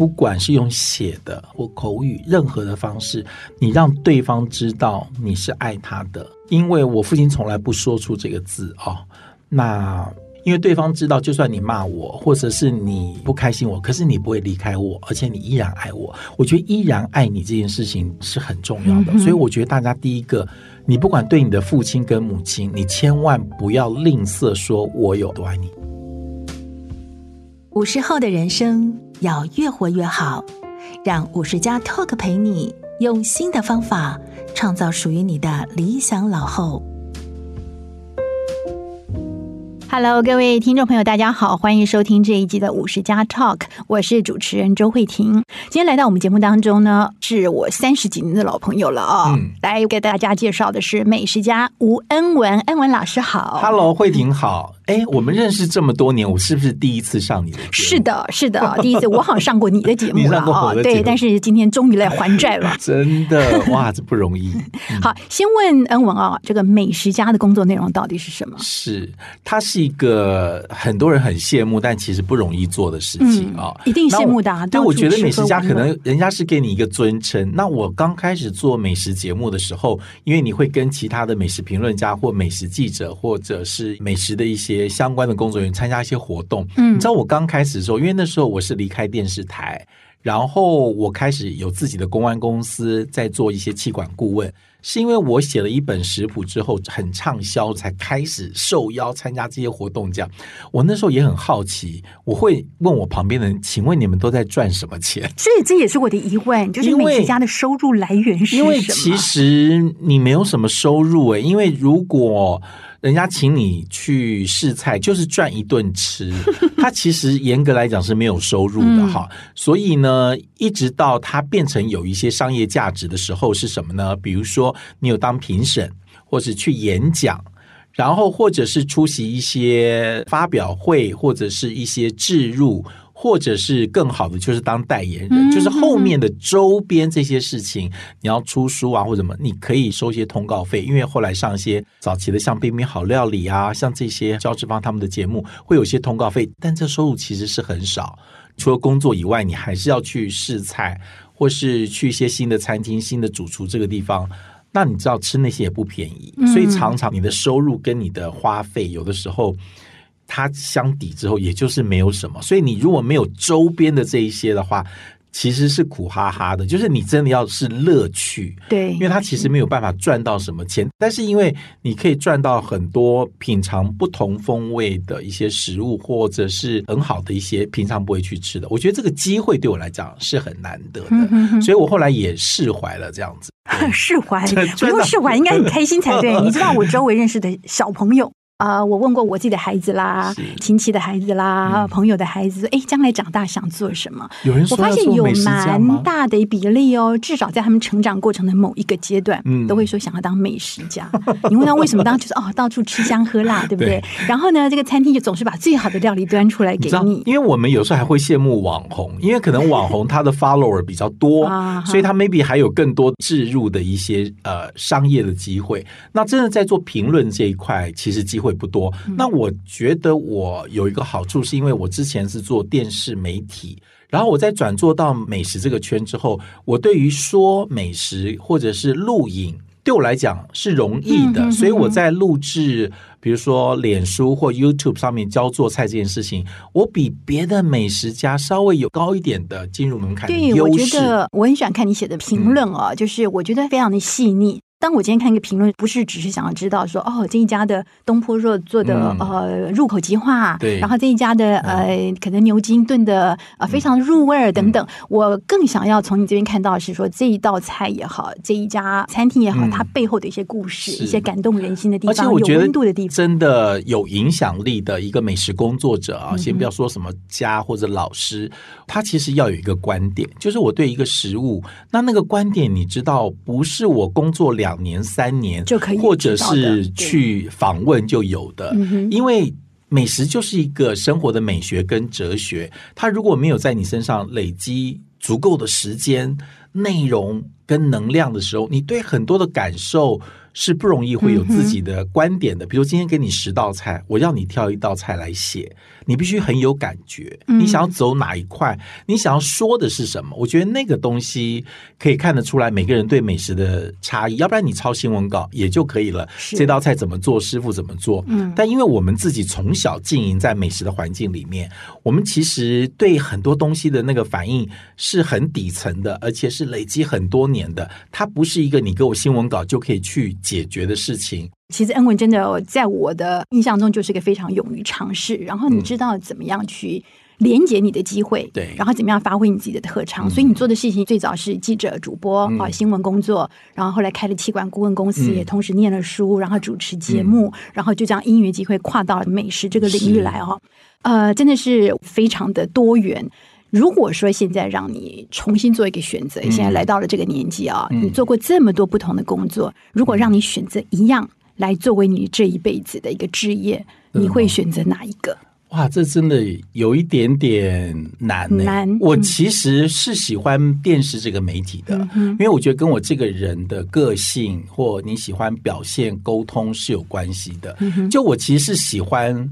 不管是用写的或口语，任何的方式，你让对方知道你是爱他的。因为我父亲从来不说出这个字哦，那。因为对方知道，就算你骂我，或者是你不开心我，可是你不会离开我，而且你依然爱我。我觉得依然爱你这件事情是很重要的。嗯、所以我觉得大家第一个，你不管对你的父亲跟母亲，你千万不要吝啬说我有多爱你。五十后的人生要越活越好，让五十加 Talk 陪你用新的方法创造属于你的理想老后。Hello，各位听众朋友，大家好，欢迎收听这一集的五十加 Talk，我是主持人周慧婷。今天来到我们节目当中呢，是我三十几年的老朋友了啊、哦，嗯、来给大家介绍的是美食家吴恩文，恩文老师好。Hello，慧婷好。哎，我们认识这么多年，我是不是第一次上你的节目？是的，是的，第一次。我好像上过你的节目了啊、哦，对。但是今天终于来还债了，真的哇，这不容易。嗯、好，先问恩文啊，这个美食家的工作内容到底是什么？是，它是一个很多人很羡慕，但其实不容易做的事情啊、嗯。一定羡慕的、啊。对，我觉得美食家可能人家是给你一个尊称。那我刚开始做美食节目的时候，因为你会跟其他的美食评论家或美食记者，或者是美食的一些。相关的工作人员参加一些活动，嗯，你知道我刚开始的时候，因为那时候我是离开电视台，然后我开始有自己的公关公司，在做一些气管顾问，是因为我写了一本食谱之后很畅销，才开始受邀参加这些活动。这样，我那时候也很好奇，我会问我旁边的人，请问你们都在赚什么钱？所以这也是我的疑问，就是美食家的收入来源是什么？因为其实你没有什么收入诶，因为如果人家请你去试菜，就是赚一顿吃。他其实严格来讲是没有收入的哈。嗯、所以呢，一直到它变成有一些商业价值的时候，是什么呢？比如说你有当评审，或是去演讲，然后或者是出席一些发表会，或者是一些置入。或者是更好的，就是当代言人，嗯、就是后面的周边这些事情，你要出书啊或者什么，你可以收一些通告费。因为后来上一些早期的像《冰冰好料理》啊，像这些肖志芳他们的节目，会有些通告费，但这收入其实是很少。除了工作以外，你还是要去试菜，或是去一些新的餐厅、新的主厨这个地方。那你知道吃那些也不便宜，所以常常你的收入跟你的花费有的时候。它相抵之后，也就是没有什么。所以你如果没有周边的这一些的话，其实是苦哈哈的。就是你真的要是乐趣，对，因为它其实没有办法赚到什么钱。但是因为你可以赚到很多品尝不同风味的一些食物，或者是很好的一些平常不会去吃的。我觉得这个机会对我来讲是很难得的，嗯、哼哼，所以我后来也释怀了这样子。释怀，不用释怀，应该很开心才对。你知道我周围认识的小朋友。啊、呃，我问过我自己的孩子啦，亲戚的孩子啦，嗯、朋友的孩子，哎，将来长大想做什么？有人说我发现有蛮大的比例哦，至少在他们成长过程的某一个阶段，嗯、都会说想要当美食家。你问他为什么当？就是哦，到处吃香喝辣，对不对？对，然后呢，这个餐厅就总是把最好的料理端出来给你。你因为我们有时候还会羡慕网红，因为可能网红他的 follower 比较多，所以他 maybe 还有更多置入的一些呃商业的机会。那真的在做评论这一块，其实机会。不多，那我觉得我有一个好处，是因为我之前是做电视媒体，然后我在转做到美食这个圈之后，我对于说美食或者是录影，对我来讲是容易的，所以我在录制，比如说脸书或 YouTube 上面教做菜这件事情，我比别的美食家稍微有高一点的进入门槛。对，我觉得我很喜欢看你写的评论哦，嗯、就是我觉得非常的细腻。当我今天看一个评论，不是只是想要知道说哦，这一家的东坡肉做的、嗯、呃入口即化，对，然后这一家的呃可能牛筋炖的呃非常入味儿等等，嗯、我更想要从你这边看到是说这一道菜也好，这一家餐厅也好，嗯、它背后的一些故事，一些感动人心的地方，而且我觉得有温度的地方，真的有影响力的一个美食工作者啊，先不要说什么家或者老师，嗯、他其实要有一个观点，就是我对一个食物，那那个观点你知道，不是我工作两。两年、三年就可以，或者是去访问就有的。因为美食就是一个生活的美学跟哲学，它如果没有在你身上累积足够的时间，内容跟能量的时候，你对很多的感受。是不容易会有自己的观点的。比如今天给你十道菜，我要你挑一道菜来写，你必须很有感觉。你想要走哪一块？你想要说的是什么？我觉得那个东西可以看得出来每个人对美食的差异。要不然你抄新闻稿也就可以了。这道菜怎么做？师傅怎么做？嗯。但因为我们自己从小经营在美食的环境里面，我们其实对很多东西的那个反应是很底层的，而且是累积很多年的。它不是一个你给我新闻稿就可以去。解决的事情，其实恩文真的在我的印象中就是一个非常勇于尝试，然后你知道怎么样去连接你的机会，对、嗯，然后怎么样发挥你自己的特长。所以你做的事情最早是记者、主播啊、嗯，新闻工作，然后后来开了气管顾问公司，嗯、也同时念了书，然后主持节目，嗯、然后就这样因缘机会跨到美食这个领域来哦，呃，真的是非常的多元。如果说现在让你重新做一个选择，现在来到了这个年纪啊，你做过这么多不同的工作，如果让你选择一样来作为你这一辈子的一个职业，你会选择哪一个？哇，这真的有一点点难难。我其实是喜欢电视这个媒体的，因为我觉得跟我这个人的个性或你喜欢表现沟通是有关系的。就我其实是喜欢。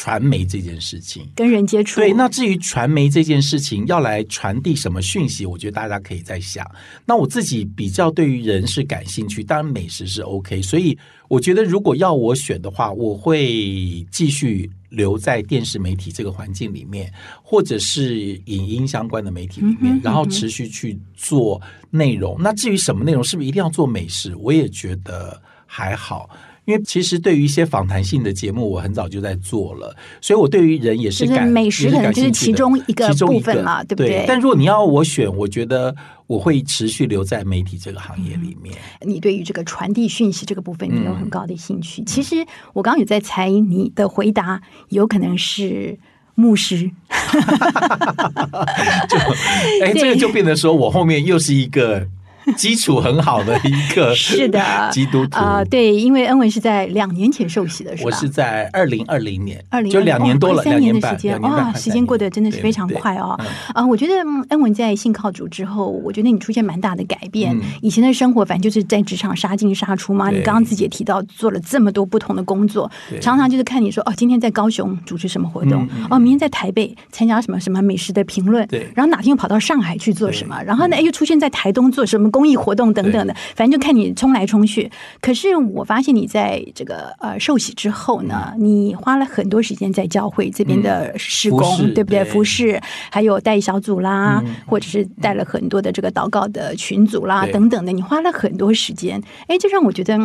传媒这件事情，跟人接触。对，那至于传媒这件事情要来传递什么讯息，我觉得大家可以再想。那我自己比较对于人是感兴趣，当然美食是 OK。所以我觉得如果要我选的话，我会继续留在电视媒体这个环境里面，或者是影音相关的媒体里面，嗯、然后持续去做内容。那至于什么内容，是不是一定要做美食？我也觉得还好。因为其实对于一些访谈性的节目，我很早就在做了，所以我对于人也是感，美食可能就是其中一个部分嘛，对不对？但如果你要我选，我觉得我会持续留在媒体这个行业里面。嗯、你对于这个传递讯息这个部分，你有很高的兴趣。嗯、其实我刚刚有在猜，你的回答有可能是牧师。就哎，这个就变得说我后面又是一个。基础很好的一个 是的基督徒啊，对，因为恩文是在两年前受洗的，是吧？我是在二零二零年，二零就两年多了，三年的时间，哇，时间过得真的是非常快哦。啊，我觉得恩文在信靠主之后，我觉得你出现蛮大的改变。嗯、以前的生活，反正就是在职场杀进杀出嘛。你刚刚自己也提到，做了这么多不同的工作，常常就是看你说哦，今天在高雄主持什么活动，哦，明天在台北参加什么什么美食的评论，对，然后哪天又跑到上海去做什么，然后呢，哎，又出现在台东做什么。公益活动等等的，反正就看你冲来冲去。可是我发现你在这个呃受洗之后呢，你花了很多时间在教会这边的施工，嗯、对不对？服饰，还有带小组啦，嗯、或者是带了很多的这个祷告的群组啦等等的，你花了很多时间。哎，这让我觉得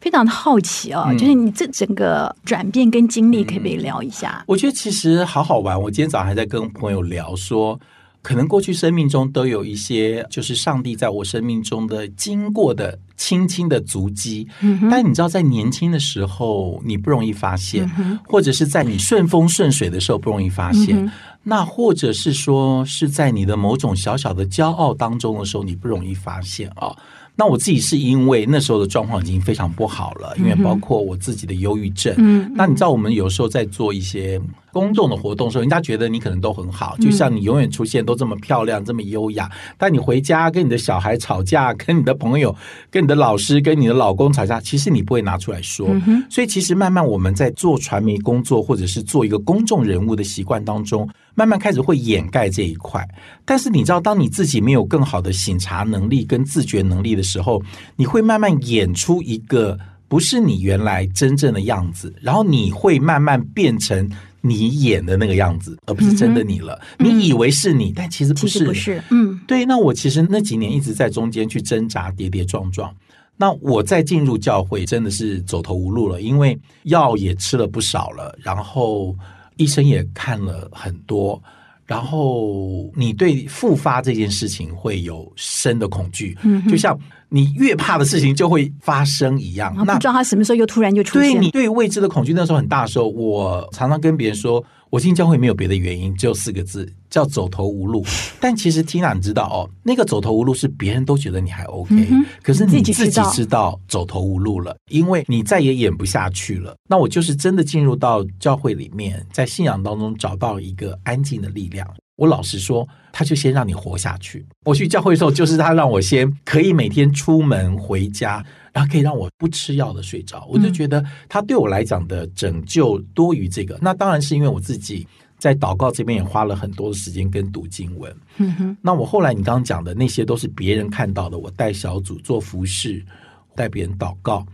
非常的好奇哦，嗯、就是你这整个转变跟经历，可不可以聊一下？我觉得其实好好玩。我今天早上还在跟朋友聊说。可能过去生命中都有一些，就是上帝在我生命中的经过的轻轻的足迹，嗯。但你知道，在年轻的时候，你不容易发现，嗯，或者是在你顺风顺水的时候不容易发现，嗯。那或者是说是在你的某种小小的骄傲当中的时候，你不容易发现啊。那我自己是因为那时候的状况已经非常不好了，因为包括我自己的忧郁症。嗯。那你知道，我们有时候在做一些。公众的活动的时候，人家觉得你可能都很好，就像你永远出现都这么漂亮、这么优雅。但你回家跟你的小孩吵架，跟你的朋友、跟你的老师、跟你的老公吵架，其实你不会拿出来说。所以，其实慢慢我们在做传媒工作，或者是做一个公众人物的习惯当中，慢慢开始会掩盖这一块。但是你知道，当你自己没有更好的醒察能力跟自觉能力的时候，你会慢慢演出一个不是你原来真正的样子，然后你会慢慢变成。你演的那个样子，而不是真的你了。嗯、你以为是你，嗯、但其实不是。不是，嗯，对。那我其实那几年一直在中间去挣扎，跌跌撞撞。那我再进入教会，真的是走投无路了，因为药也吃了不少了，然后医生也看了很多。然后你对复发这件事情会有深的恐惧，嗯，就像你越怕的事情就会发生一样。那不知道他什么时候又突然就出现。对，你对未知的恐惧那时候很大的时候，我常常跟别人说。我进教会没有别的原因，只有四个字，叫走投无路。但其实 Tina 你知道哦，那个走投无路是别人都觉得你还 OK，嗯，可是你自己知道走投无路了，因为你再也演不下去了。那我就是真的进入到教会里面，在信仰当中找到一个安静的力量。我老实说，他就先让你活下去。我去教会的时候，就是他让我先可以每天出门回家，然后可以让我不吃药的睡着。我就觉得他对我来讲的拯救多于这个。那当然是因为我自己在祷告这边也花了很多的时间跟读经文。嗯哼。那我后来你刚刚讲的那些都是别人看到的，我带小组做服饰，带别人祷告。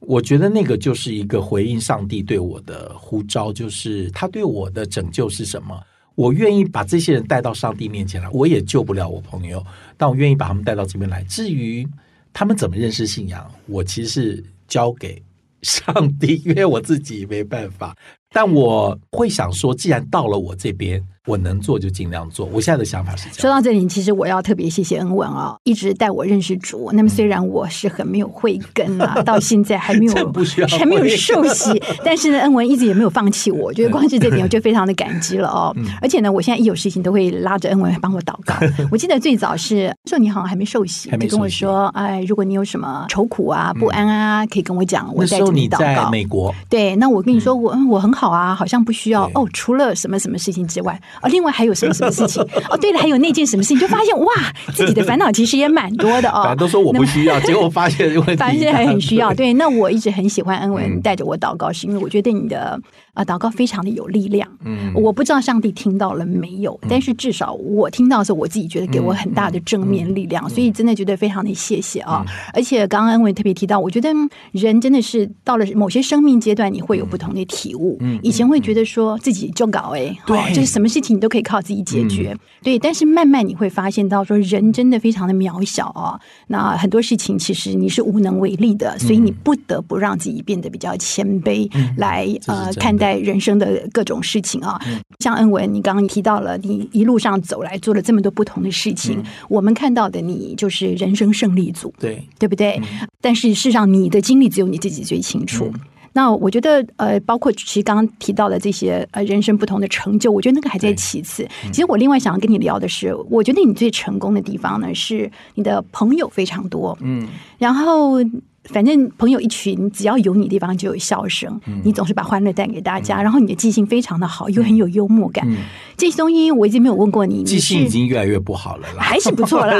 我觉得那个就是一个回应上帝对我的呼召，就是他对我的拯救是什么？我愿意把这些人带到上帝面前来，我也救不了我朋友，但我愿意把他们带到这边来。至于他们怎么认识信仰，我其实是交给上帝，因为我自己没办法。但我会想说，既然到了我这边。我能做就尽量做。我现在的想法是这样。说到这里，其实我要特别谢谢恩文啊，一直带我认识主。那么虽然我是很没有慧根啊，到现在还没有 还没有受洗，但是呢，恩文一直也没有放弃我。我觉得光是这点，我就 非常的感激了哦。而且呢，我现在一有事情都会拉着恩文帮我祷告。我记得最早是说你好像还没受洗，就跟我说，哎，如果你有什么愁苦啊、不安啊，可以跟我讲，我在这里祷告。在美国，对，那我跟你说，我我很好啊，好像不需要哦，除了什么什么事情之外。哦，另外还有什么什么事情？哦，对了，还有那件什么事情，就发现哇，自己的烦恼其实也蛮多的哦。都说我不需要，结果发现问题，发现还很需要。对，那我一直很喜欢恩文带着我祷告，是因为我觉得你的啊祷告非常的有力量。嗯，我不知道上帝听到了没有，但是至少我听到的时候，我自己觉得给我很大的正面力量，所以真的觉得非常的谢谢啊。而且刚刚恩文特别提到，我觉得人真的是到了某些生命阶段，你会有不同的体悟。嗯，以前会觉得说自己就搞哎，对，就是什么事情你都可以。靠自己解决，嗯、对，但是慢慢你会发现到说，人真的非常的渺小啊、哦。那很多事情其实你是无能为力的，所以你不得不让自己变得比较谦卑，来、嗯、呃看待人生的各种事情啊。嗯、像恩文，你刚刚提到了，你一路上走来做了这么多不同的事情，嗯、我们看到的你就是人生胜利组，对，对不对？嗯、但是事实上，你的经历只有你自己最清楚。嗯那我觉得，呃，包括其实刚刚提到的这些呃人生不同的成就，我觉得那个还在其次。嗯、其实我另外想要跟你聊的是，我觉得你最成功的地方呢，是你的朋友非常多，嗯，然后。反正朋友一群，只要有你地方就有笑声。嗯、你总是把欢乐带给大家，嗯、然后你的记性非常的好，又很有幽默感。嗯、这些东西我已经没有问过你，记性已经越来越不好了啦，还是不错啦。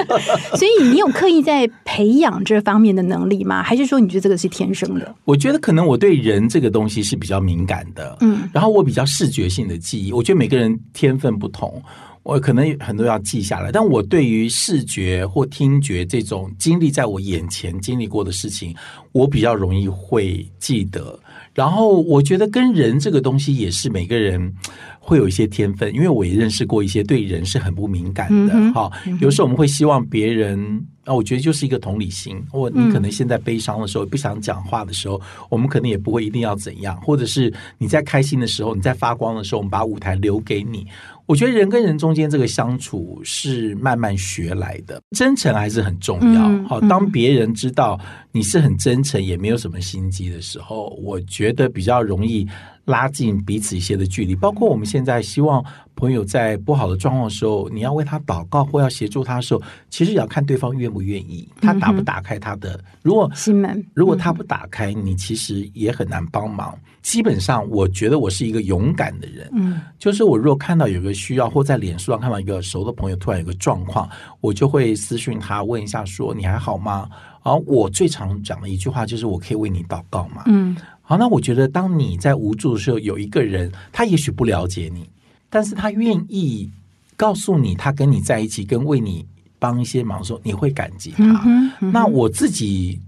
所以你有刻意在培养这方面的能力吗？还是说你觉得这个是天生的？我觉得可能我对人这个东西是比较敏感的，嗯，然后我比较视觉性的记忆。我觉得每个人天分不同。我可能很多要记下来，但我对于视觉或听觉这种经历在我眼前经历过的事情，我比较容易会记得。然后我觉得跟人这个东西也是每个人会有一些天分，因为我也认识过一些对人是很不敏感的。哈、有时候我们会希望别人啊，我觉得就是一个同理心。我你可能现在悲伤的时候，不想讲话的时候，我们可能也不会一定要怎样，或者是你在开心的时候，你在发光的时候，我们把舞台留给你。我觉得人跟人中间这个相处是慢慢学来的，真诚还是很重要。好、当别人知道你是很真诚，也没有什么心机的时候，我觉得比较容易拉近彼此一些的距离。包括我们现在希望朋友在不好的状况的时候，你要为他祷告或要协助他的时候，其实也要看对方愿不愿意，他打不打开他的。如果心门，如果他不打开，你其实也很难帮忙。基本上，我觉得我是一个勇敢的人。嗯，就是我如果看到有个需要，或在脸书上看到一个熟的朋友突然有个状况，我就会私讯他问一下，说你还好吗？然后我最常讲的一句话就是我可以为你祷告嘛？嗯，好，那我觉得当你在无助的时候，有一个人他也许不了解你，但是他愿意告诉你他跟你在一起，跟为你帮一些忙的时候，你会感激他。嗯，嗯。那我自己。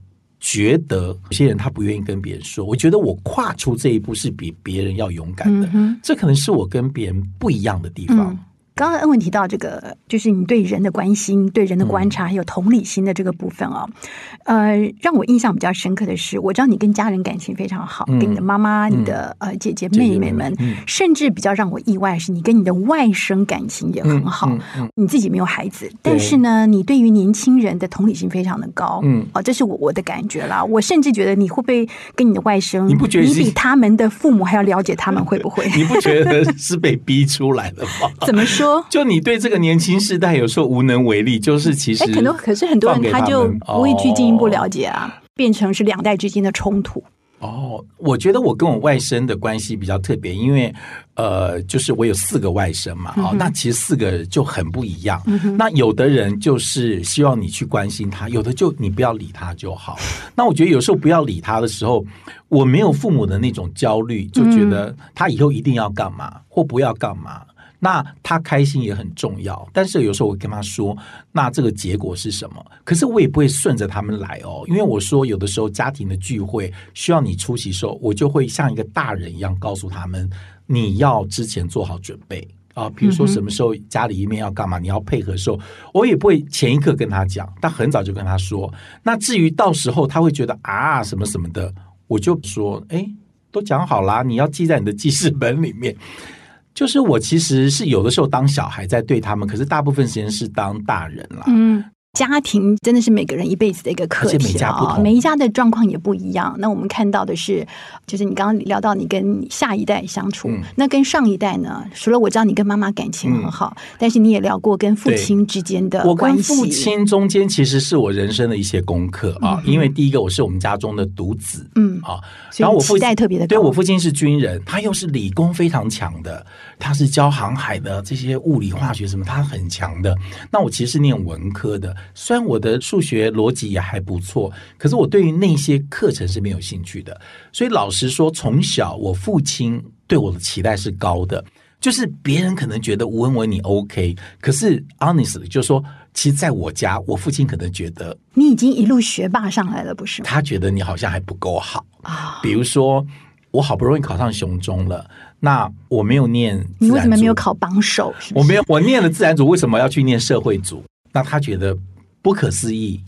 觉得有些人他不愿意跟别人说，我觉得我跨出这一步是比别人要勇敢的，嗯、这可能是我跟别人不一样的地方。嗯刚刚恩文提到这个，就是你对人的关心、对人的观察，还有同理心的这个部分啊、哦，呃，让我印象比较深刻的是，我知道你跟家人感情非常好，嗯、跟你的妈妈、你的呃姐姐妹妹们，嗯、甚至比较让我意外的是，你跟你的外甥感情也很好。你自己没有孩子，但是呢，你对于年轻人的同理心非常的高。嗯，哦，这是我我的感觉啦。我甚至觉得你会不会跟你的外甥，你不觉得你比他们的父母还要了解他们？会不会？你不觉得是被逼出来的吗？怎么说？就你对这个年轻世代有时候无能为力，就是其实，哎，可能可是很多人他就不会去进一步了解啊，哦、变成是两代之间的冲突。哦，我觉得我跟我外甥的关系比较特别，因为呃，就是我有四个外甥嘛，哦，那其实四个就很不一样。那有的人就是希望你去关心他，有的就你不要理他就好。那我觉得有时候不要理他的时候，我没有父母的那种焦虑，就觉得他以后一定要干嘛或不要干嘛。那他开心也很重要，但是有时候我跟他说，那这个结果是什么？可是我也不会顺着他们来哦，因为我说有的时候家庭的聚会需要你出席的时候，我就会像一个大人一样告诉他们，你要之前做好准备啊，比如说什么时候家里一面要干嘛，你要配合的时候，我也不会前一刻跟他讲，但很早就跟他说。那至于到时候他会觉得啊什么什么的，我就说，哎，都讲好啦，你要记在你的记事本里面。就是我其实是有的时候当小孩在对他们，可是大部分时间是当大人啦。嗯。家庭真的是每个人一辈子的一个课题啊，每一家的状况也不一样。那我们看到的是，就是你刚刚聊到你跟下一代相处，嗯、那跟上一代呢？除了我知道你跟妈妈感情很好，嗯、但是你也聊过跟父亲之间的关系。我跟父亲中间其实是我人生的一些功课啊，嗯、因为第一个我是我们家中的独子，嗯啊，然后我父亲特别的，对我父亲是军人，他又是理工非常强的，他是教航海的，这些物理化学什么他很强的。那我其实是念文科的。虽然我的数学逻辑也还不错，可是我对于那些课程是没有兴趣的。所以老实说，从小我父亲对我的期待是高的，就是别人可能觉得吴文文你 OK，可是 honestly 就是说，其实在我家，我父亲可能觉得你已经一路学霸上来了，不是吗？他觉得你好像还不够好啊。比如说，我好不容易考上雄中了，那我没有念，你为什么没有考榜首？是是？我没有，我念了自然组，为什么要去念社会组？那他觉得。不可思议，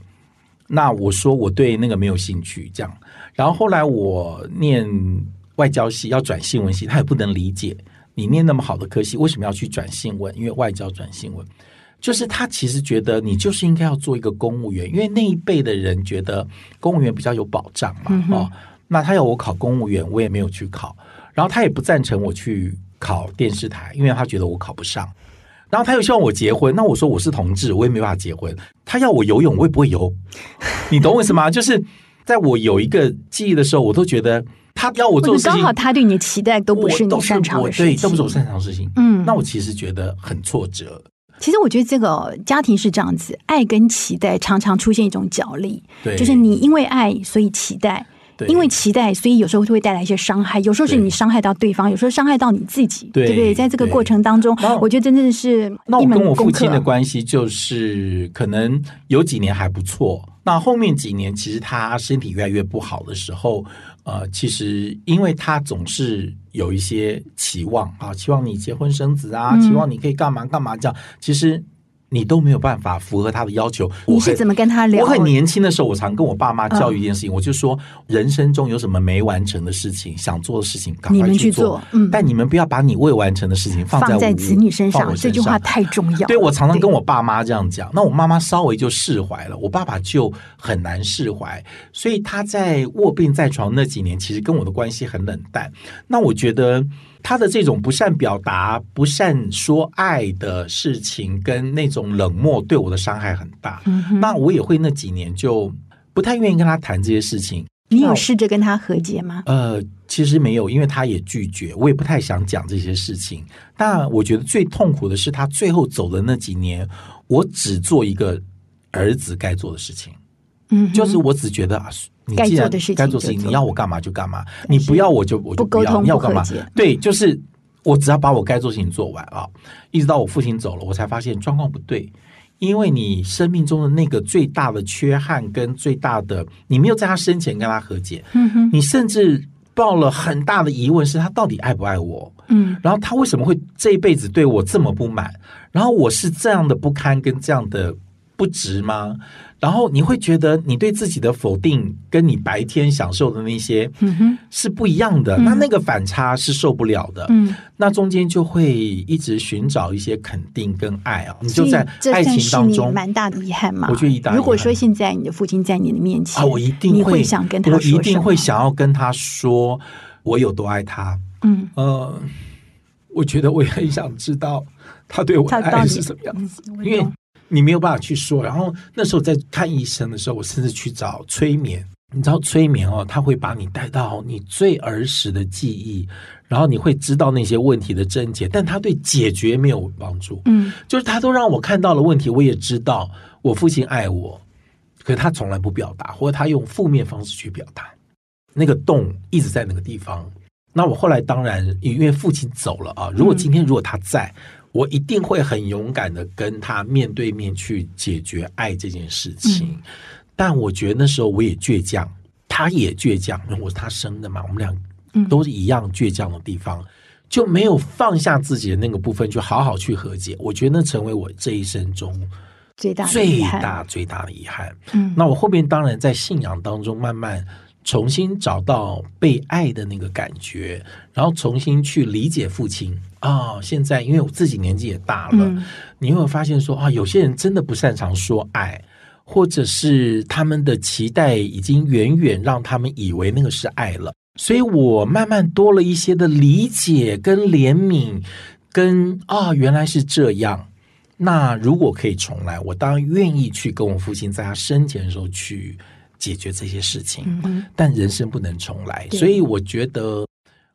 那我说我对那个没有兴趣，这样。然后后来我念外交系，要转新闻系，他也不能理解你念那么好的科系，为什么要去转新闻？因为外交转新闻，就是他其实觉得你就是应该要做一个公务员，因为那一辈的人觉得公务员比较有保障嘛。嗯、哦，那他要我考公务员，我也没有去考。然后他也不赞成我去考电视台，因为他觉得我考不上。然后他又希望我结婚，那我说我是同志，我也没办法结婚。他要我游泳，我也不会游。你懂我意思吗？就是在我有一个记忆的时候，我都觉得他要我做事情，刚好他对你的期待都不是你擅长的事情，对，都不是我擅长的事情。嗯，那我其实觉得很挫折。其实我觉得这个家庭是这样子，爱跟期待常常出现一种角力，对，就是你因为爱所以期待。因为期待，所以有时候就会带来一些伤害。有时候是你伤害到对方，对有时候伤害到你自己，对，对不对？在这个过程当中，我觉得真的是。那我跟我父亲的关系就是，可能有几年还不错。那后面几年，其实他身体越来越不好的时候，呃，其实因为他总是有一些期望啊，期望你结婚生子啊，期望你可以干嘛干嘛这样。其实。你都没有办法符合他的要求。你是怎么跟他聊？我很年轻的时候，我常跟我爸妈教育一件事情，我就说：人生中有什么没完成的事情，想做的事情，赶快去做。嗯，但你们不要把你未完成的事情放在放在子女身上。这句话太重要。对，我常常跟我爸妈这样讲，那我妈妈稍微就释怀了，我爸爸就很难释怀。所以他在卧病在床那几年，其实跟我的关系很冷淡。那我觉得。他的这种不善表达、不善说爱的事情，跟那种冷漠，对我的伤害很大。嗯、哼那我也会那几年就不太愿意跟他谈这些事情。你有试着跟他和解吗？呃，其实没有，因为他也拒绝，我也不太想讲这些事情。但我觉得最痛苦的是他最后走的那几年，我只做一个儿子该做的事情。嗯，就是我只觉得啊。你既然该做的事情，你要我干嘛就干嘛，你不要我就我就不要，不你要干嘛？对，就是我只要把我该做的事情做完啊，一直到我父亲走了，我才发现状况不对，因为你生命中的那个最大的缺憾跟最大的，你没有在他生前跟他和解，嗯哼，你甚至抱了很大的疑问，是他到底爱不爱我？嗯，然后他为什么会这一辈子对我这么不满？然后我是这样的不堪跟这样的不值吗？然后你会觉得你对自己的否定，跟你白天享受的那些，是不一样的。嗯、那那个反差是受不了的。嗯，那中间就会一直寻找一些肯定跟爱啊。你就在爱情当中，蛮大的遗憾嘛。我觉得一大。如果说现在你的父亲在你的面前啊，我一定会，会想跟他说，我一定会想要跟他说我有多爱他。嗯呃，我觉得我也很想知道他对我的爱是什么样子，因为。你没有办法去说，然后那时候在看医生的时候，我甚至去找催眠，你知道催眠哦，它会把你带到你最儿时的记忆，然后你会知道那些问题的症结，但它对解决没有帮助。嗯，就是他都让我看到了问题，我也知道我父亲爱我，可是他从来不表达，或者他用负面方式去表达。那个洞一直在那个地方。那我后来当然因为父亲走了啊，如果今天如果他在，嗯，我一定会很勇敢的跟他面对面去解决爱这件事情。嗯但我觉得那时候我也倔强，他也倔强，因为我是他生的嘛，我们俩都是一样倔强的地方，嗯，就没有放下自己的那个部分，就好好去和解。我觉得那成为我这一生中最大最大最大的遗憾。嗯，那我后面当然在信仰当中慢慢重新找到被爱的那个感觉，然后重新去理解父亲啊，哦。现在因为我自己年纪也大了，嗯，你会发现说啊，有些人真的不擅长说爱。或者是他们的期待已经远远让他们以为那个是爱了，所以我慢慢多了一些的理解跟怜悯，跟啊、哦、原来是这样。那如果可以重来，我当然愿意去跟我父亲在他生前的时候去解决这些事情。嗯、但人生不能重来，所以我觉得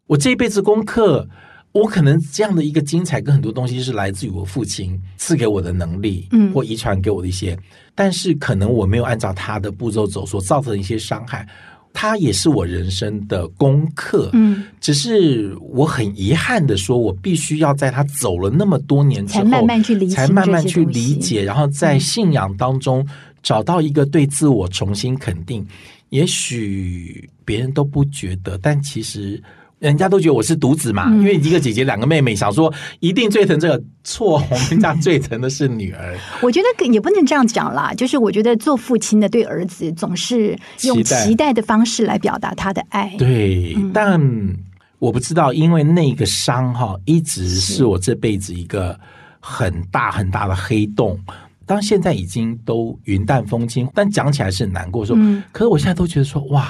我这一辈子功课。我可能这样的一个精彩跟很多东西是来自于我父亲赐给我的能力，嗯，或遗传给我的一些，但是可能我没有按照他的步骤走，所造成的一些伤害，他也是我人生的功课，嗯，只是我很遗憾的说，我必须要在他走了那么多年之后，才慢慢去理解，才慢慢去理解，然后在信仰当中找到一个对自我重新肯定。也许别人都不觉得，但其实。人家都觉得我是独子嘛，嗯，因为一个姐姐两个妹妹，想说一定最疼这个错，我们家最疼的是女儿。我觉得也不能这样讲啦，就是我觉得做父亲的对儿子总是用期待的方式来表达他的爱。对，嗯，但我不知道，因为那个伤哈，一直是我这辈子一个很大很大的黑洞。当现在已经都云淡风轻，但讲起来是很难过说，说，嗯，可是我现在都觉得说哇。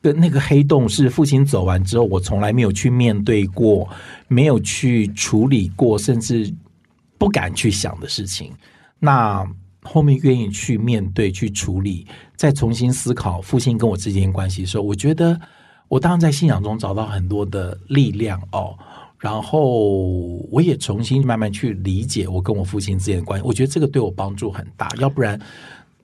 的那个黑洞是父亲走完之后，我从来没有去面对过，没有去处理过，甚至不敢去想的事情。那后面愿意去面对、去处理，再重新思考父亲跟我之间关系的时候，我觉得我当然在信仰中找到很多的力量哦。然后我也重新慢慢去理解我跟我父亲之间的关系。我觉得这个对我帮助很大，要不然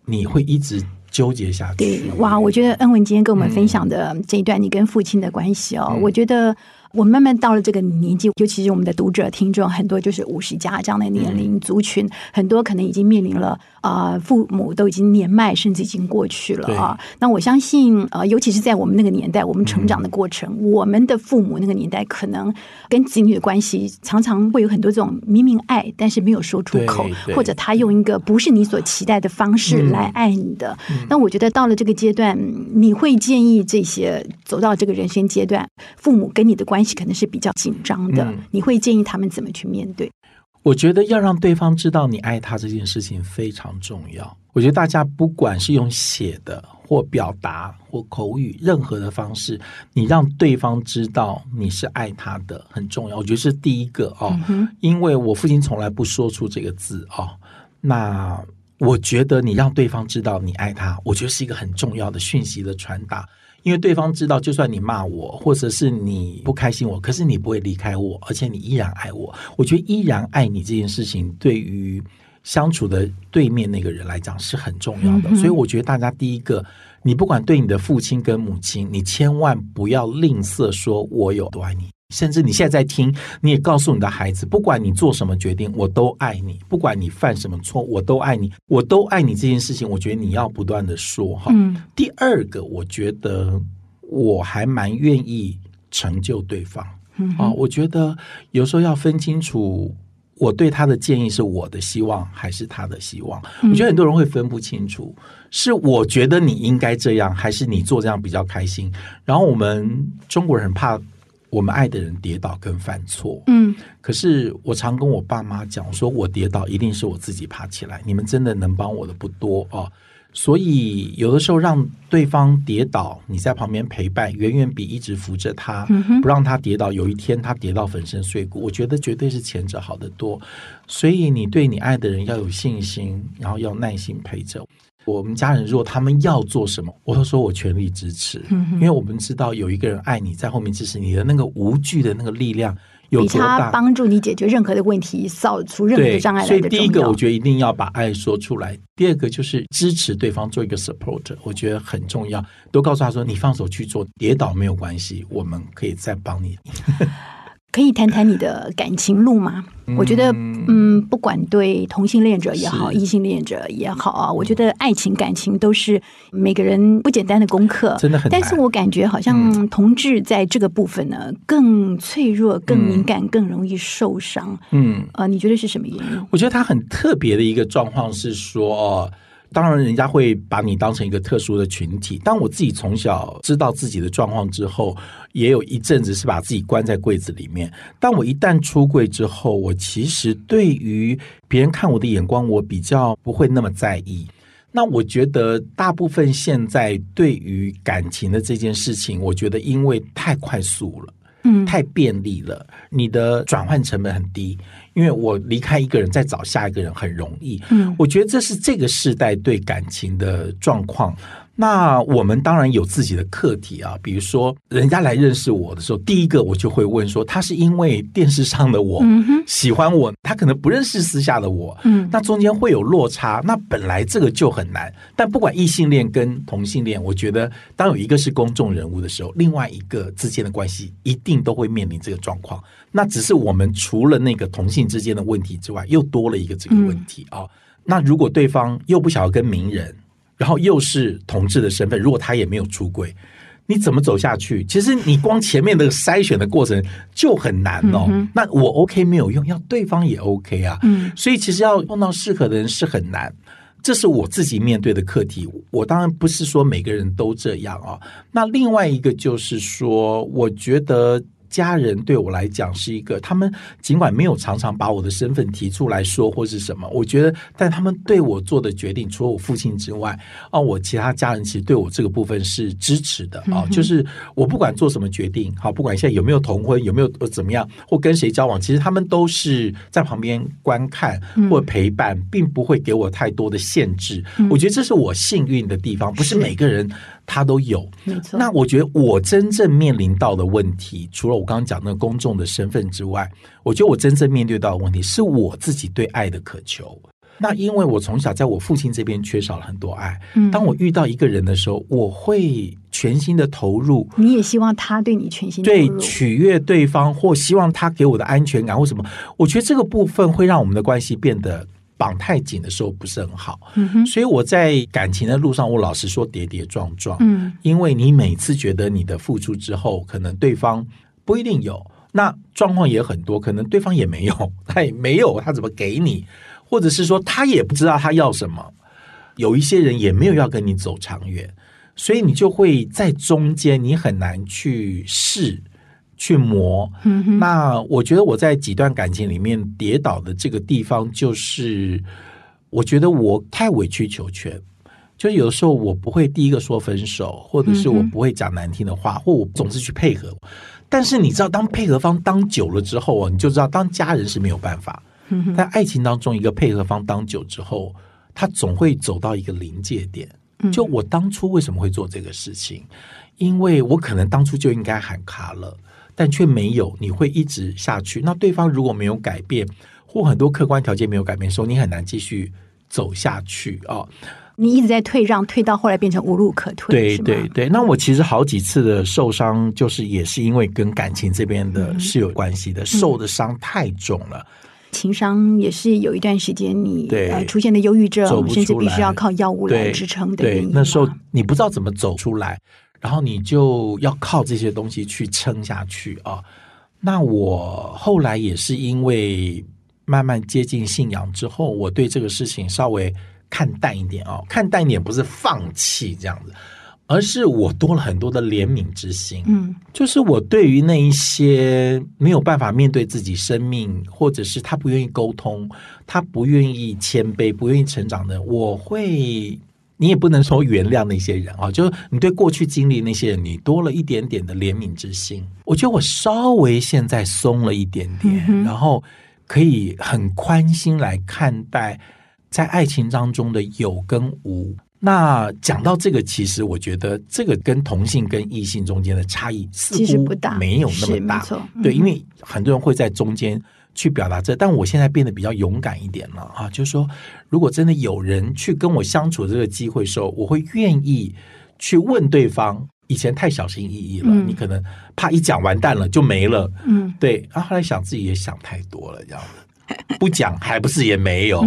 你会一直。纠结下去。对，哇！我觉得恩文今天跟我们分享的这一段你跟父亲的关系哦，嗯、我觉得。我慢慢到了这个年纪，尤其是我们的读者听众很多，就是五十加这样的年龄族群，嗯、很多可能已经面临了啊、呃，父母都已经年迈，甚至已经过去了啊。那我相信，呃，尤其是在我们那个年代，我们成长的过程，嗯、我们的父母那个年代，可能跟子女的关系常常会有很多这种明明爱，但是没有说出口，或者他用一个不是你所期待的方式来爱你的。嗯、那我觉得到了这个阶段，你会建议这些走到这个人生阶段，父母跟你的关系。关系可能是比较紧张的，嗯，你会建议他们怎么去面对？我觉得要让对方知道你爱他这件事情非常重要。我觉得大家不管是用写的或表达或口语，任何的方式，你让对方知道你是爱他的很重要。我觉得是第一个哦，嗯，因为我父亲从来不说出这个字哦。那我觉得你让对方知道你爱他，我觉得是一个很重要的讯息的传达。因为对方知道，就算你骂我，或者是你不开心我，可是你不会离开我，而且你依然爱我。我觉得依然爱你这件事情，对于相处的对面那个人来讲是很重要的。嗯、所以我觉得大家第一个，你不管对你的父亲跟母亲，你千万不要吝啬说我有多爱你。甚至你现在在听，你也告诉你的孩子，不管你做什么决定，我都爱你；不管你犯什么错，我都爱你，我都爱你。这件事情，我觉得你要不断的说哈。嗯。第二个，我觉得我还蛮愿意成就对方。嗯。啊，我觉得有时候要分清楚，我对他的建议是我的希望还是他的希望。我觉得很多人会分不清楚，是我觉得你应该这样，还是你做这样比较开心。然后我们中国人怕。我们爱的人跌倒跟犯错，嗯，可是我常跟我爸妈讲说，我跌倒一定是我自己爬起来，你们真的能帮我的不多哦。所以有的时候让对方跌倒，你在旁边陪伴，远远比一直扶着他，不让他跌倒，有一天他跌到粉身碎骨，我觉得绝对是前者好得多。所以你对你爱的人要有信心，然后要耐心陪着。我们家人如果他们要做什么，我都说我全力支持，嗯、因为我们知道有一个人爱你在后面支持你的那个无惧的那个力量。有比他帮助你解决任何的问题，扫除任何的障碍来的。所以第一个，我觉得一定要把爱说出来；第二个就是支持对方做一个 support，我觉得很重要。都告诉他说：“你放手去做，跌倒没有关系，我们可以再帮你。”可以谈谈你的感情路吗？嗯、我觉得，嗯，不管对同性恋者也好，异性恋者也好啊，我觉得爱情感情都是每个人不简单的功课，真的很。但是我感觉好像同志在这个部分呢，更脆弱、更敏感、更容易受伤。嗯，呃，你觉得是什么原因？我觉得他很特别的一个状况是说。当然，人家会把你当成一个特殊的群体。当我自己从小知道自己的状况之后，也有一阵子是把自己关在柜子里面。但我一旦出柜之后，我其实对于别人看我的眼光，我比较不会那么在意。那我觉得，大部分现在对于感情的这件事情，我觉得因为太快速了。嗯，太便利了，你的转换成本很低，因为我离开一个人再找下一个人很容易。嗯，我觉得这是这个时代对感情的状况。那我们当然有自己的课题啊，比如说人家来认识我的时候，第一个我就会问说，他是因为电视上的我喜欢我，他可能不认识私下的我，嗯，那中间会有落差，那本来这个就很难。但不管异性恋跟同性恋，我觉得当有一个是公众人物的时候，另外一个之间的关系一定都会面临这个状况。那只是我们除了那个同性之间的问题之外，又多了一个这个问题啊。那如果对方又不想要跟名人，然后又是同志的身份，如果他也没有出轨，你怎么走下去？其实你光前面的筛选的过程就很难哦。嗯、那我 OK 没有用，要对方也 OK 啊。嗯，所以其实要碰到适合的人是很难，这是我自己面对的课题。我当然不是说每个人都这样啊、哦。那另外一个就是说，我觉得。家人对我来讲是一个，他们尽管没有常常把我的身份提出来说或是什么，我觉得，但他们对我做的决定，除了我父亲之外，啊，我其他家人其实对我这个部分是支持的啊，就是我不管做什么决定，好，不管现在有没有同婚，有没有怎么样，或跟谁交往，其实他们都是在旁边观看或陪伴，并不会给我太多的限制。我觉得这是我幸运的地方，不是每个人。他都有，没错。那我觉得我真正面临到的问题，除了我刚刚讲那个公众的身份之外，我觉得我真正面对到的问题是我自己对爱的渴求。那因为我从小在我父亲这边缺少了很多爱，嗯，当我遇到一个人的时候，我会全心的投入。你也希望他对你全心投入，对，取悦对方，或希望他给我的安全感或什么？我觉得这个部分会让我们的关系变得。绑太紧的时候不是很好，所以我在感情的路上，我老实说跌跌撞撞，嗯，因为你每次觉得你的付出之后，可能对方不一定有，那状况也很多，可能对方也没有，他也没有，他怎么给你？或者是说他也不知道他要什么，有一些人也没有要跟你走长远，所以你就会在中间，你很难去试。去磨，那我觉得我在几段感情里面跌倒的这个地方，就是我觉得我太委曲求全，就是有的时候我不会第一个说分手，或者是我不会讲难听的话，或我总是去配合。但是你知道，当配合方当久了之后啊，你就知道当家人是没有办法。在爱情当中，一个配合方当久之后，他总会走到一个临界点。就我当初为什么会做这个事情？因为我可能当初就应该喊卡了。但却没有，你会一直下去。那对方如果没有改变，或很多客观条件没有改变的时候，你很难继续走下去啊、哦。你一直在退让，退到后来变成无路可退。对对对。那我其实好几次的受伤，就是也是因为跟感情这边的是有关系的，嗯、受的伤太重了。情伤也是有一段时间你出现的忧郁症，甚至必须要靠药物来支撑的原因。那时候你不知道怎么走出来。然后你就要靠这些东西去撑下去啊！那我后来也是因为慢慢接近信仰之后，我对这个事情稍微看淡一点啊，看淡一点不是放弃这样子，而是我多了很多的怜悯之心。嗯，就是我对于那一些没有办法面对自己生命，或者是他不愿意沟通，他不愿意谦卑，不愿意成长的，我会。你也不能说原谅那些人啊，就是你对过去经历那些人，你多了一点点的怜悯之心。我觉得我稍微现在松了一点点，然后可以很宽心来看待在爱情当中的有跟无。那讲到这个，其实我觉得这个跟同性跟异性中间的差异似乎不大，没有那么大。对，因为很多人会在中间去表达这，但我现在变得比较勇敢一点了啊，就是说，如果真的有人去跟我相处这个机会的时候，我会愿意去问对方。以前太小心翼翼了，嗯、你可能怕一讲完蛋了就没了。嗯，对。然后，后来想自己也想太多了，这样子。不讲还不是也没有，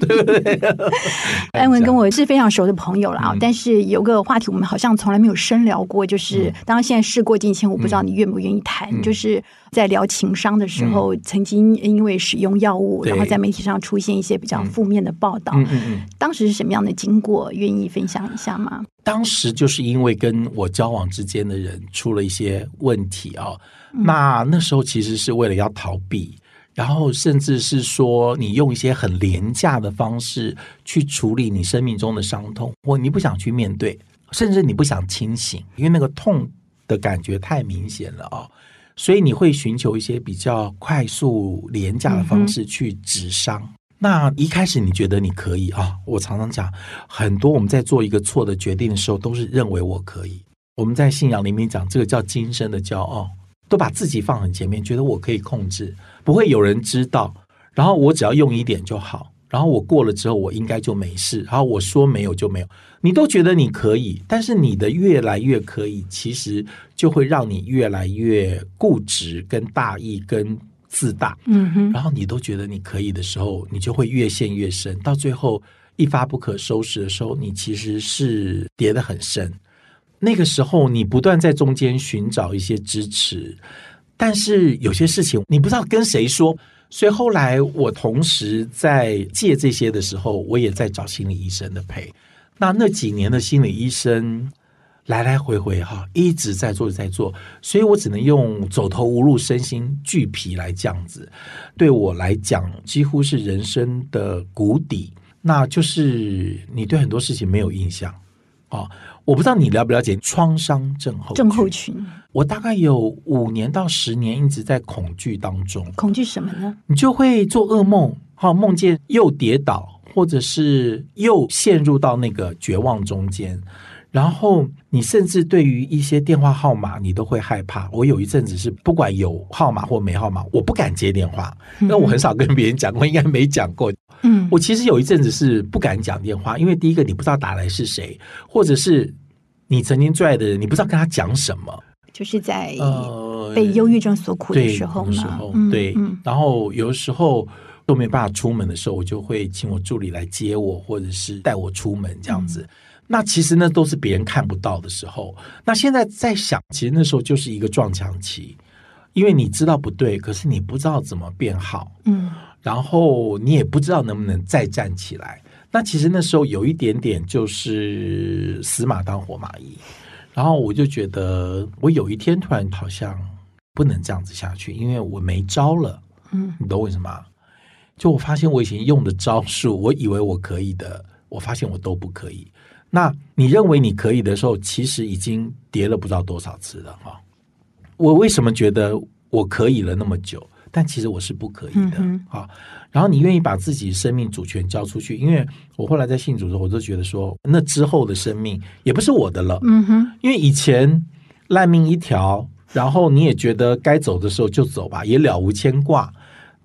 对不对？安文跟我是非常熟的朋友了啊，嗯、但是有个话题我们好像从来没有深聊过，就是、嗯、当然现在事过境迁，我不知道你愿不愿意谈。嗯、就是在聊情商的时候，嗯、曾经因为使用药物，然后在媒体上出现一些比较负面的报道。嗯嗯嗯，当时是什么样的经过？愿意分享一下吗？当时就是因为跟我交往之间的人出了一些问题啊，嗯、那那时候其实是为了要逃避。然后，甚至是说，你用一些很廉价的方式去处理你生命中的伤痛，或你不想去面对，甚至你不想清醒，因为那个痛的感觉太明显了啊、哦！所以你会寻求一些比较快速、廉价的方式去止伤。嗯、那一开始你觉得你可以啊？我常常讲，很多我们在做一个错的决定的时候，都是认为我可以。我们在信仰里面讲，这个叫今生的骄傲。都把自己放很前面，觉得我可以控制，不会有人知道。然后我只要用一点就好。然后我过了之后，我应该就没事。然后我说没有就没有。你都觉得你可以，但是你的越来越可以，其实就会让你越来越固执、跟大意、跟自大。嗯哼。然后你都觉得你可以的时候，你就会越陷越深。到最后一发不可收拾的时候，你其实是跌得很深。那个时候，你不断在中间寻找一些支持，但是有些事情你不知道跟谁说，所以后来我同时在借这些的时候，我也在找心理医生的陪。那那几年的心理医生来来回回哈，一直在做在做，所以我只能用走投无路、身心俱疲来这样子。对我来讲，几乎是人生的谷底，那就是你对很多事情没有印象啊。我不知道你了不了解创伤症候症候群。我大概有五年到十年一直在恐惧当中。恐惧什么呢？你就会做噩梦，哈，梦见又跌倒，或者是又陷入到那个绝望中间。然后你甚至对于一些电话号码，你都会害怕。我有一阵子是不管有号码或没号码，我不敢接电话。因为我很少跟别人讲过，应该没讲过。嗯，我其实有一阵子是不敢讲电话，因为第一个你不知道打来是谁，或者是你曾经最爱的人，你不知道跟他讲什么。就是在呃被忧郁症所苦的时候嘛，呃、对，嗯、然后有的时候都没办法出门的时候，我就会请我助理来接我，或者是带我出门这样子。嗯、那其实那都是别人看不到的时候。那现在在想，其实那时候就是一个撞墙期，因为你知道不对，可是你不知道怎么变好。嗯。然后你也不知道能不能再站起来，那其实那时候有一点点就是死马当活马医，然后我就觉得我有一天突然好像不能这样子下去，因为我没招了。嗯，你懂为什么？就我发现我以前用的招数，我以为我可以的，我发现我都不可以。那你认为你可以的时候，其实已经跌了不知道多少次了哈。我为什么觉得我可以了那么久？但其实我是不可以的，嗯、哼然后你愿意把自己生命主权交出去，因为我后来在信主的时候，我就觉得说，那之后的生命也不是我的了。嗯哼，因为以前烂命一条，然后你也觉得该走的时候就走吧，也了无牵挂。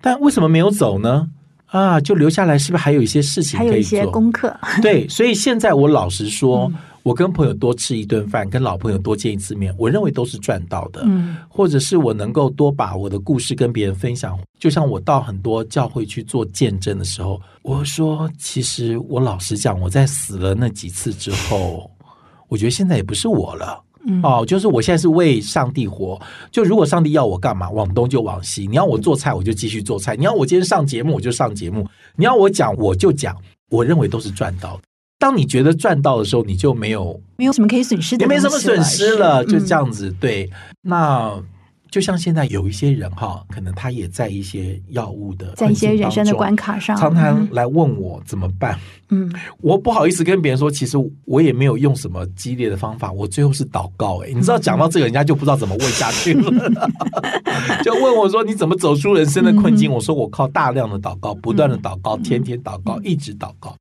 但为什么没有走呢？啊，就留下来，是不是还有一些事情可以做？还有一些功课。对，所以现在我老实说。嗯我跟朋友多吃一顿饭，跟老朋友多见一次面，我认为都是赚到的。嗯，或者是我能够多把我的故事跟别人分享，就像我到很多教会去做见证的时候，我说，其实我老实讲，我在死了那几次之后，我觉得现在也不是我了。嗯，哦，就是我现在是为上帝活。就如果上帝要我干嘛，往东就往西。你要我做菜，我就继续做菜；你要我今天上节目，我就上节目；你要我讲，我就讲。我认为都是赚到的。当你觉得赚到的时候，你就没有没有什么可以损失的，也没什么损失了，就这样子。嗯、对，那就像现在有一些人哈，可能他也在一些药物的，在一些人生的关卡上，常常来问我怎么办。嗯，我不好意思跟别人说，其实我也没有用什么激烈的方法，我最后是祷告。哎，你知道讲到这个，人家就不知道怎么问下去了，就问我说你怎么走出人生的困境？嗯、我说我靠大量的祷告，不断的祷告，天天祷告，一直祷告。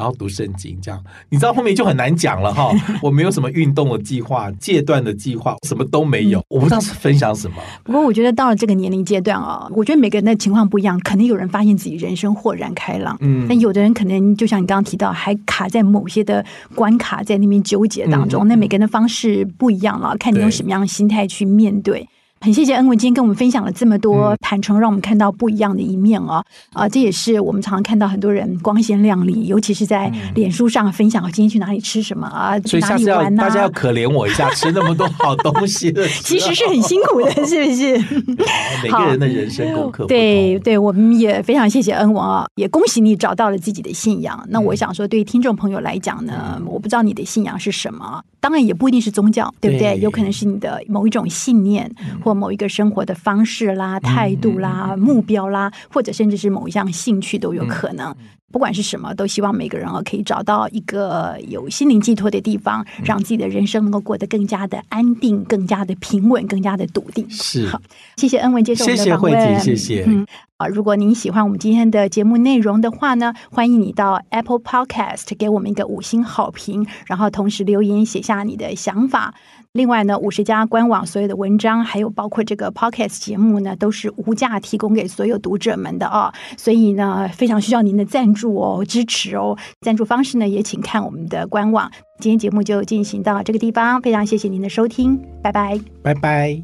然后读圣经，这样你知道后面就很难讲了哈。我没有什么运动的计划、戒断的计划，什么都没有。我不知道是分享什么。不过我觉得到了这个年龄阶段啊，我觉得每个人的情况不一样，肯定有人发现自己人生豁然开朗，嗯，但有的人可能就像你刚刚提到，还卡在某些的关卡，在那边纠结当中。嗯、那每个人的方式不一样了，看你用什么样的心态去面对。很谢谢恩文今天跟我们分享了这么多坦诚，让我们看到不一样的一面哦。啊、呃，这也是我们常常看到很多人光鲜亮丽，尤其是在脸书上分享今天去哪里吃什么啊，所以下次要大家要可怜我一下，吃那么多好东西，其实是很辛苦的，是不是？每个人的人生功课对对，我们也非常谢谢恩文啊，也恭喜你找到了自己的信仰。那我想说，对于听众朋友来讲呢，我不知道你的信仰是什么，当然也不一定是宗教，对不对？有可能是你的某一种信念。或某一个生活的方式啦、态度啦、目标啦，或者甚至是某一项兴趣都有可能。不管是什么，都希望每个人啊可以找到一个有心灵寄托的地方，让自己的人生能够过得更加的安定、更加的平稳、更加的笃定。是，好，谢谢恩文接受我们的访问。谢谢，谢谢。嗯，啊，如果您喜欢我们今天的节目内容的话呢，欢迎你到 Apple Podcast 给我们一个五星好评，然后同时留言写下你的想法。另外呢五十家官网所有的文章，还有包括这个 p o c k e t 节目呢，都是无价提供给所有读者们的啊、所以呢，非常需要您的赞助哦，支持哦。赞助方式呢，也请看我们的官网。今天节目就进行到这个地方，非常谢谢您的收听，拜拜，拜拜。